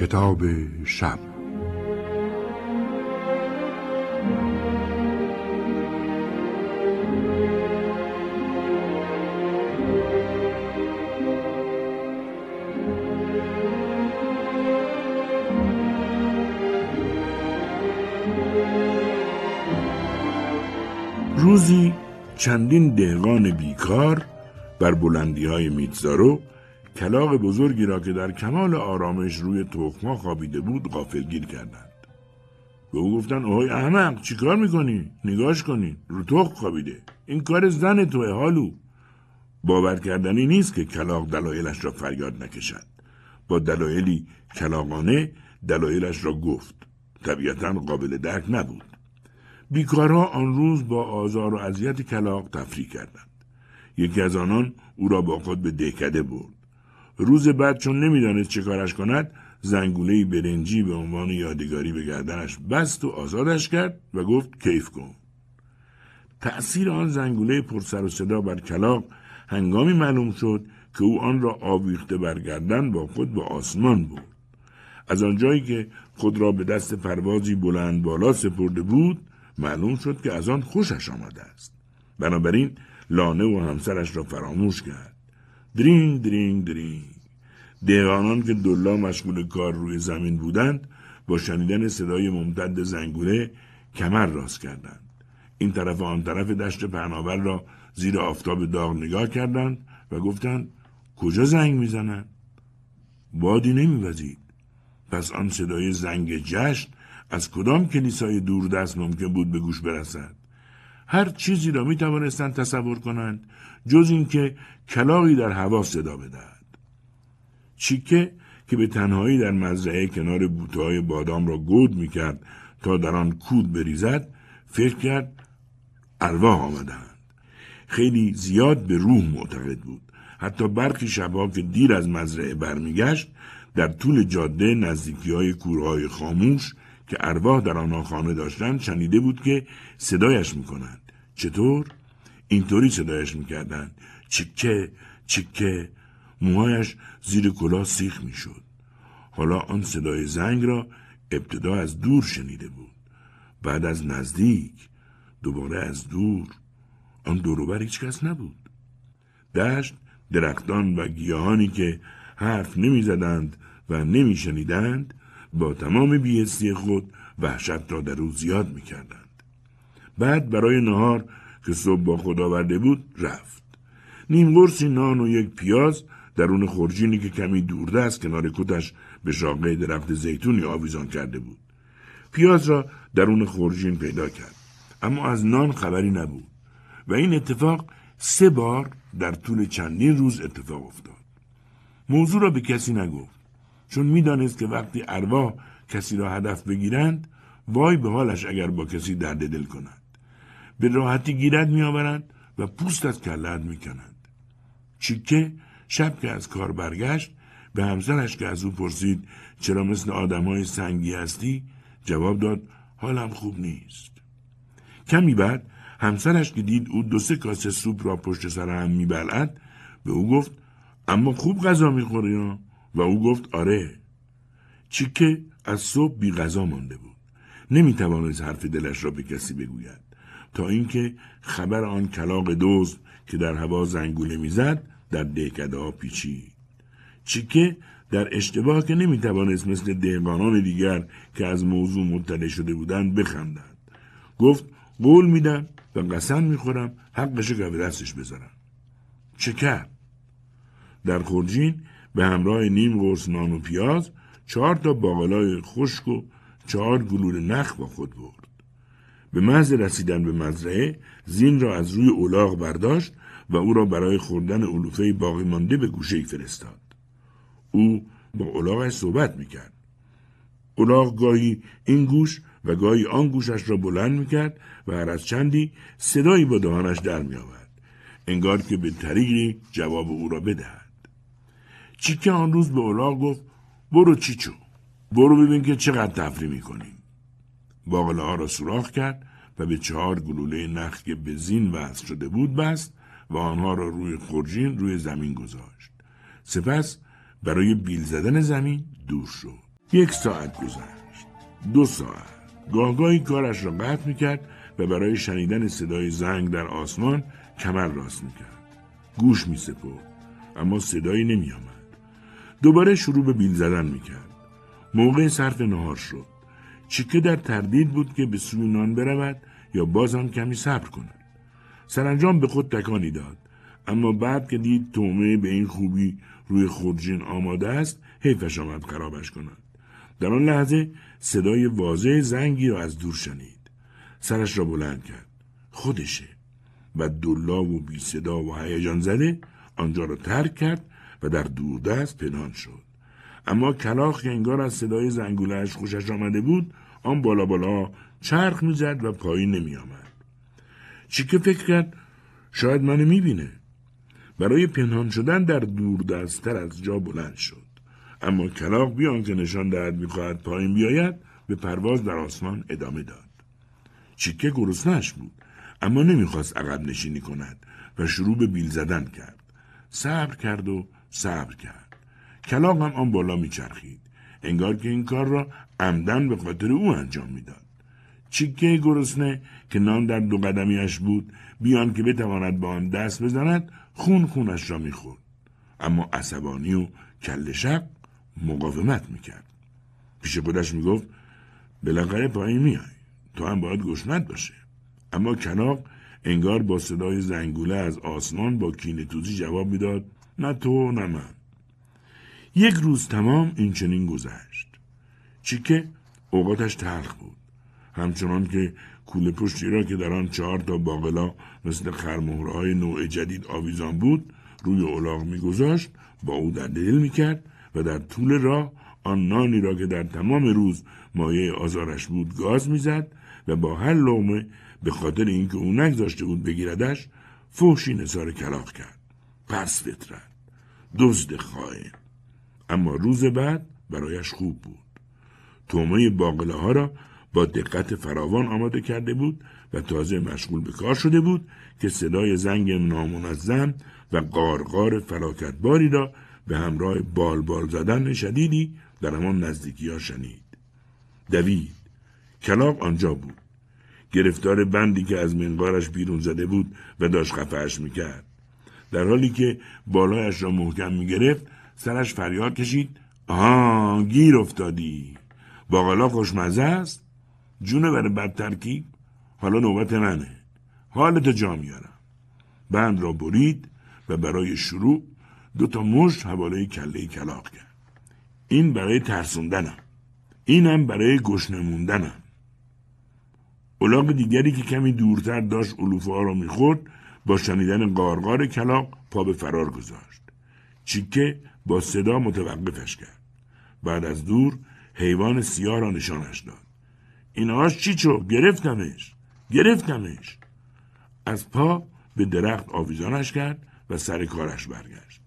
کتاب شب. روزی چندین دهقان بیکار بر بلندی های میتزارو کلاق بزرگی را که در کمال آرامش روی تخما خوابیده بود غافلگیر کردند. به او گفتن اوهای احمق چیکار می‌کنی؟ نگاش کنی رو تخم خوابیده. این کار زن توه حالو. باور کردنی نیست که کلاق دلایلش را فریاد نکشد. با دلایلی کلاقانه دلایلش را گفت. طبیعتا قابل درک نبود. بیکارها آن روز با آزار و اذیت کلاق تفریح کردند. یکی از آنان او را با خود به دهکده برد. روز بعد چون نمی‌دانست چه کارش کند زنگوله برنجی به عنوان یادگاری به گردنش بست و آزادش کرد و گفت کیف کن. تأثیر آن زنگوله پرسر و صدا بر کلاق هنگامی معلوم شد که او آن را آویخته برگردن با خود به آسمان بود از آنجایی که خود را به دست پروازی بلند بالا سپرده بود معلوم شد که از آن خوشش آمده است. بنابراین لانه و همسرش را فراموش کرد. درینگ درینگ درینگ دهقانان که دلا مشغول کار روی زمین بودند با شنیدن صدای ممتد زنگوله کمر راست کردند. این طرف و آن طرف دشت پهناور را زیر آفتاب داغ نگاه کردند و گفتند کجا زنگ می‌زنند بادی نمیوزید. پس آن صدای زنگ جشن از کدام کلیسای دوردست ممکن بود به گوش برسد؟ هر چیزی را می توانستند تصور کنند جز اینکه کلاقی در هوا صدا بدهد. چیکه که به تنهایی در مزرعه کنار بوته بادام را گود می کرد تا در آن کود بریزد فکر کرد ارواح آمدند. خیلی زیاد به روح معتقد بود. حتی برخی شبها که دیر از مزرعه برمیگشت در طول جاده نزدیکی های کورهای خاموش که ارواح در آنها خانه داشتند شنیده بود که صدایش می‌کنند. چطور؟ اینطوری صدایش می‌کردند. چکه چکه. موهایش زیر کلاه سیخ می‌شد. حالا آن صدای زنگ را ابتدا از دور شنیده بود. بعد از نزدیک دوباره از دور. آن دوروبر هیچ کس نبود. دشت درختان و گیاهانی که حرف نمی‌زدند و نمیشنیدند با تمام بیهستی خود وحشت را در او زیاد می‌کردند. بعد برای نهار که صبح با خود آورده بود رفت. نیم قرصی نان و یک پیاز درون خورجینی که کمی دوردست کنار کتش به شاقه درخت زیتونی آویزان کرده بود. پیاز را درون خورجین پیدا کرد. اما از نان خبری نبود و این اتفاق سه بار در طول چندین روز اتفاق افتاد. موضوع را به کسی نگفت. چون می‌دانست که وقتی ارواح کسی را هدف بگیرند وای به حالش اگر با کسی درد دل کنند. به راحتی گیرد میآورند و پوست از کلت می‌کنند. چیکه؟ شب که از کار برگشت به همسرش که از او پرسید چرا مثل آدمای سنگی هستی؟ جواب داد حالم خوب نیست. کمی بعد همسرش که دید او دو سه کاسه سوپ را پشت سر هم میبلد به او گفت اما خوب غذا می‌خوری و او گفت آره. چیکه از صبح بی غذا مانده بود. نمی‌توانست حرف دلش را به کسی بگوید. تا اینکه خبر آن کلاق دوز که در هوا زنگوله می‌زد در دهکده ها پیچید چیکه در اشتباه که نمی‌توانست مثل دهقانان دیگر که از موضوع مطلع شده بودند بخندد. گفت قول میدم و قسم می‌خورم حقش رو دستش بذارم. چه در خورجین به همراه نیم قرص نان و پیاز چهار تا باقلای خشک و چهار گلول نخ با خود برد. به محض رسیدن به مزرعه زین را از روی اولاغ برداشت و او را برای خوردن علوفه باقی مانده به گوشه فرستاد. او با اولاغش صحبت می‌کرد. اولاغ گاهی این گوش و گاهی آن گوشش را بلند می‌کرد و هر از چندی صدایی با دهانش در میآورد. انگار که به طریقی جواب او را بدهد. چیکه آن روز به اولاغ گفت برو چیچو برو ببین که چقدر تفریح می‌کنیم. باقله ها را سوراخ کرد و به چهار گلوله نخ که به زین وصل شده بود بست و آنها را روی خورجین روی زمین گذاشت. سپس برای بیل زدن زمین دور شد. یک ساعت گذشت. دو ساعت. گاهگاهی کارش را قطع می‌کرد و برای شنیدن صدای زنگ در آسمان کمر راست می‌کرد. گوش میسپرد اما صدایی نمیآمد. دوباره شروع به بیل زدن می‌کرد. موقع صرف نهار شد. چیکه در تردید بود که به سوی نان برود یا باز هم کمی صبر کند. سرانجام به خود تکانی داد. اما بعد که دید تومه به این خوبی روی خودجین آماده است حیفش آمد خرابش کند. در آن لحظه صدای واضح زنگی را از دور شنید. سرش را بلند کرد. خودشه. و دلا و بی صدا و هیجان زده آنجا را ترک کرد و در دوردست پنهان شد. اما کلاخ که انگار از صدای زنگولهش خوشش آمده بود آن بالا بالا چرخ می‌زد و پایین نمی آمد. چیکه فکر کرد؟ شاید منو می‌بینه. برای پنهان شدن در دوردستتر از جا بلند شد. اما کلاق بیان که نشان دهد می‌خواهد پایین بیاید به پرواز در آسمان ادامه داد. چیکه گرسنهاش بود اما نمی‌خواست عقب نشینی کند و شروع به بیل زدن کرد. صبر کرد و صبر کرد. کلاق هم آن بالا میچرخید. انگار که این کار را عمدن به خاطر او انجام می‌داد. چیکه گرسنه که نان در دو قدمیش بود بیان که بتواند با آن دست بزند خون خونش را می‌خورد. اما عصبانی و کل شب مقاومت می‌کرد. پیش خودش می‌گفت بالاخره پایین میای. تو هم باید گشنت باشه. اما کناق انگار با صدای زنگوله از آسمان با کینه توزی جواب می‌داد نه تو نه من. یک روز تمام این چنین گذشت. چیکه؟ اوقاتش تلخ بود. همچنان که کوله پشتی را که در آن چهار تا باقلا مثل خرمهرهای نوع جدید آویزان بود روی اولاغ میگذاشت با او در دل می‌کرد و در طول راه آن نانی را که در تمام روز مایه آزارش بود گاز می‌زد و با هر لومه به خاطر اینکه او نگذاشته بود بگیردش فوشی نصار کلاق کرد. پس فطرت دزد خائن اما روز بعد برایش خوب بود تومه باقله ها را با دقت فراوان آماده کرده بود و تازه مشغول به کار شده بود که صدای زنگ نامنظم و قارقار فلاکتباری را به همراه بال بال زدن شدیدی در همان نزدیکی ها شنید. دوید. کلاق آنجا بود. گرفتار بندی که از منقارش بیرون زده بود و داشت خفهش می‌کرد. در حالی که بالایش را محکم می‌گرفت سرش فریاد کشید. آها گیر افتادی. باقلا خوشمزه است. جونه بر بد ترکیب. حالا نوبت منه. حالت جا میارم. بند را برید و برای شروع دو تا مشت حواله کله کلاق کرد. این برای ترسوندنم. اینم برای گشنه موندنم اولاغ دیگری که کمی دورتر داشت علوفه ها را می‌خورد با شنیدن قارقار کلاق پا به فرار گذاشت. چیکه با صدا متوقفش کرد. بعد از دور حیوان سیاه را نشانش داد. اینهاش چی چو گرفتمش. گرفتمش. از پا به درخت آویزانش کرد و سر کارش برگشت.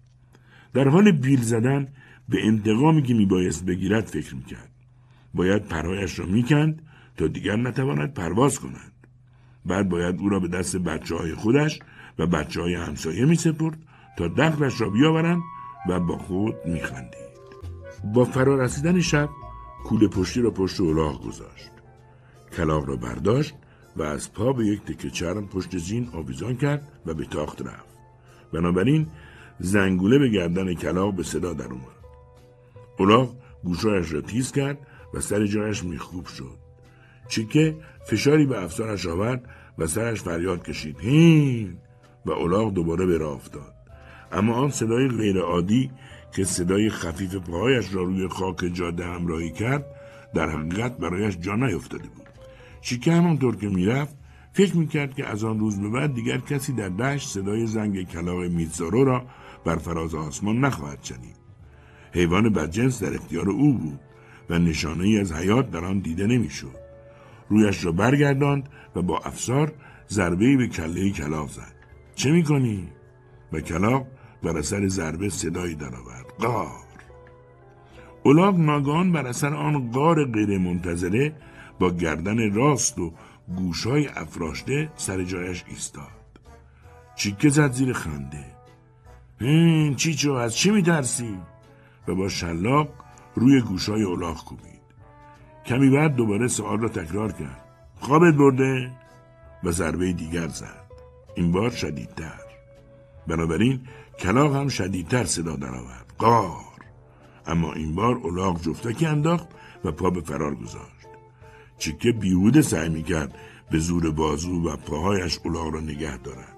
در حال بیل زدن به انتقامی که میبایست بگیرد فکر می‌کرد. باید پرهایش را می‌کند تا دیگر نتواند پرواز کند. بعد باید او را به دست بچه های خودش و بچه های همسایه می سپرد تا دخلش را بیاورند و با خود میخندید با فرارسیدن شب کوله پشتی را پشت اولاغ گذاشت. کلاق را برداشت و از پا به یک تکه چرم پشت زین آویزان کرد و به تاخت رفت. بنابراین زنگوله به گردن کلاق به صدا در اومد. اولاغ گوشایش را تیز کرد و سر جایش میخوب شد. چیکه فشاری به افسارش آورد و سرش فریاد کشید. هین! و اولاغ دوباره به راه افتاد. اما آن صدای غیرعادی که صدای خفیف پاهایش را روی خاک جاده همراهی کرد در حقیقت برایش جا نیفتاده بود. چیکه همانطور که می‌رفت فکر می‌کرد که از آن روز به بعد دیگر کسی در دشت صدای زنگ کلاق میتزارو را بر فراز آسمان نخواهد شنید. حیوان بدجنس در اختیار او بود و نشانه ای از حیات در آن دیده نمی‌شد. رویش را برگرداند و با افسار ضربه به کله کلاق زد. چه می‌کنی؟ و کلاق بر اثر ضربه صدایی درآورد. قار. اولاغ ناگان بر اثر آن قار غیر منتظره با گردن راست و گوشای افراشته سر جایش ایستاد. چیکه زد زیر خنده. هین چیچو از چی میترسی؟ و با شلاق روی گوشای الاغ کوبید. کمی بعد دوباره سوال را تکرار کرد. خوابت برده؟ و ضربه دیگر زد. این بار شدیدتر. بنابراین کلاق هم شدیدتر صدا درآورد. قار! اما این بار الاغ جفتکی انداخت و پا به فرار گذاشت. چیکه بیهوده سعی می‌کرد به زور بازو و پاهایش الاغ را نگه دارد.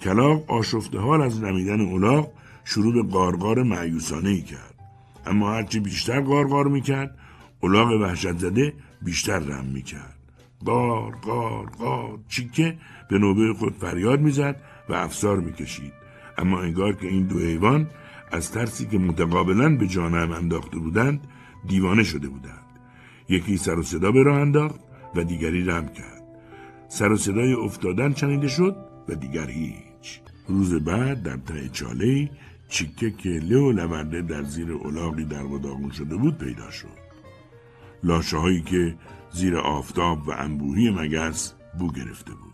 کلاق آشفته حال از نمیدن الاغ شروع به قارقار معیوسانه ای کرد. اما هرچی بیشتر قارقار می‌کرد الاغ وحشت زده بیشتر رم می‌کرد. قار قار قار چیکه؟ به نوبه خود فریاد می‌زد و افسار می‌کشید. اما انگار که این دو حیوان از ترسی که متقابلا به جانم انداخته بودند دیوانه شده بودند. یکی سر و صدا به راه انداخت و دیگری رم کرد. سر و صدای افتادن چنیده شد و دیگر هیچ. روز بعد در ته چاله چیکه که و لونده در زیر الاغی در داغون شده بود پیدا شد. لاشه هایی که زیر آفتاب و انبوهی مگس بو گرفته بود.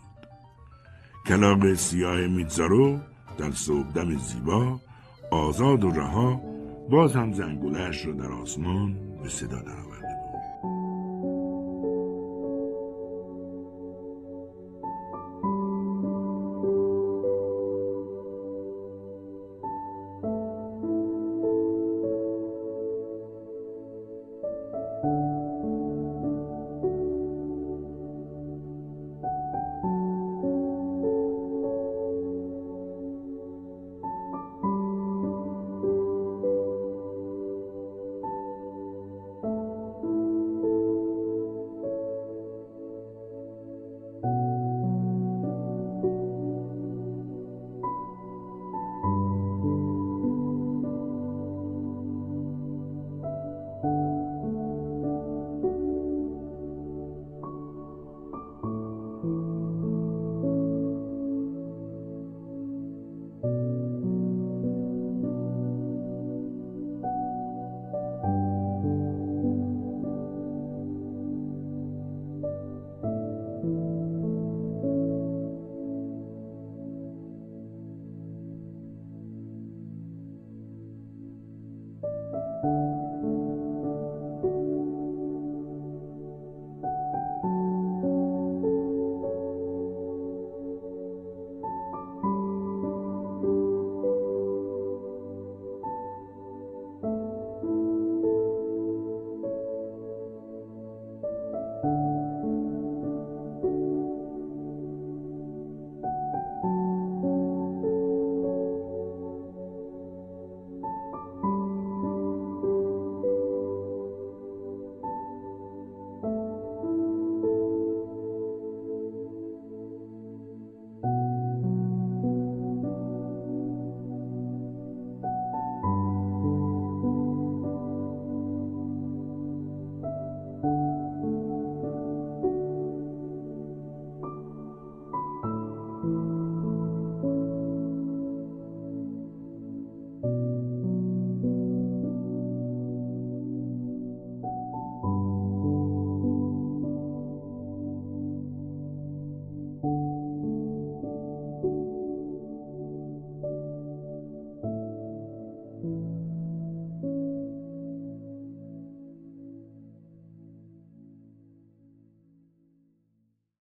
کلاق سیاه میتزارو در صبحدم زیبا آزاد و رها باز هم زنگولش را در آسمان به صدا درآورد.